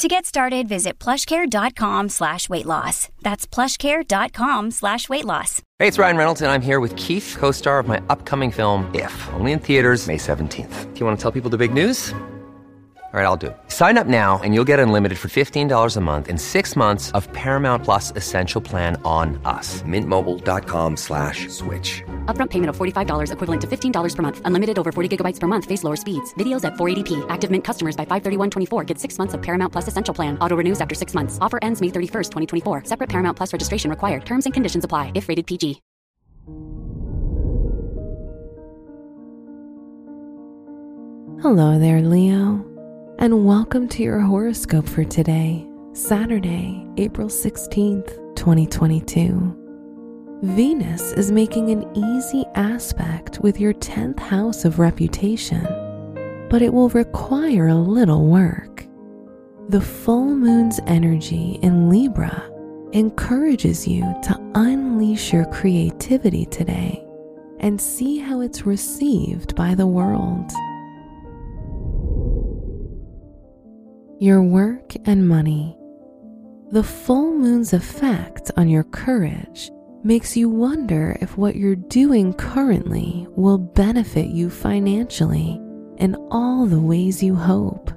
To get started, visit plushcare.com slash weight loss. That's plushcare.com slash weight loss. Hey, it's Ryan Reynolds, and I'm here with Keith, co-star of my upcoming film, If, only in theaters May 17th. Do you want to tell people the big news? All right, I'll do it. Sign up now and you'll get unlimited for $15 a month in six months of Paramount Plus Essential Plan on us. Mintmobile.com slash switch. Upfront payment of $45 equivalent to $15 per month. Unlimited over 40 gigabytes per month. Face lower speeds. Videos at 480p. Active Mint customers by 531.24 get six months of Paramount Plus Essential Plan. Auto renews after six months. Offer ends May 31st, 2024. Separate Paramount Plus registration required. Terms and conditions apply if rated PG. Hello there, Leo, and welcome to your horoscope for today, Saturday, April 16th, 2022. Venus is making an easy aspect with your 10th house of reputation, but it will require a little work. The full moon's energy in Libra encourages you to unleash your creativity today and see how it's received by the world. Your work and money. The full moon's effect on your courage makes you wonder if what you're doing currently will benefit you financially in all the ways you hope.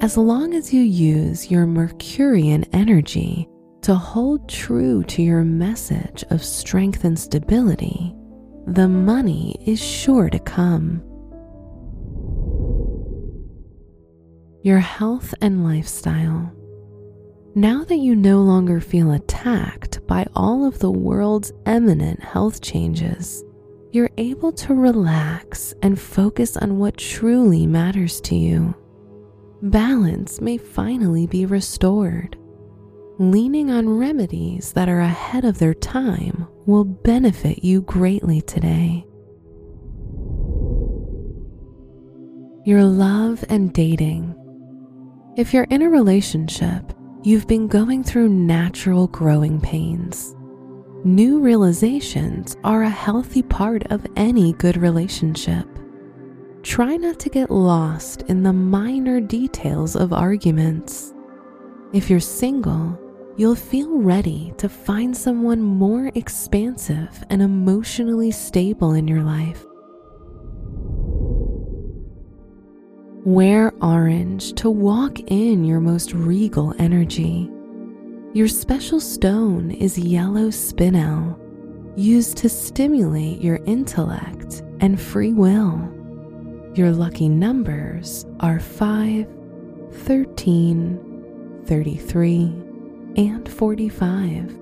As long as you use your Mercurian energy to hold true to your message of strength and stability, the money is sure to come. Your health and lifestyle. Now that you no longer feel attacked by all of the world's eminent health changes, you're able to relax and focus on what truly matters to you. Balance may finally be restored. Leaning on remedies that are ahead of their time will benefit you greatly today. Your love and dating. If you're in a relationship, you've been going through natural growing pains. New realizations are a healthy part of any good relationship. Try not to get lost in the minor details of arguments. If you're single, you'll feel ready to find someone more expansive and emotionally stable in your life. Wear orange to walk in your most regal energy. Your special stone is yellow spinel, used to stimulate your intellect and free will. Your lucky numbers are 5, 13, 33, and 45.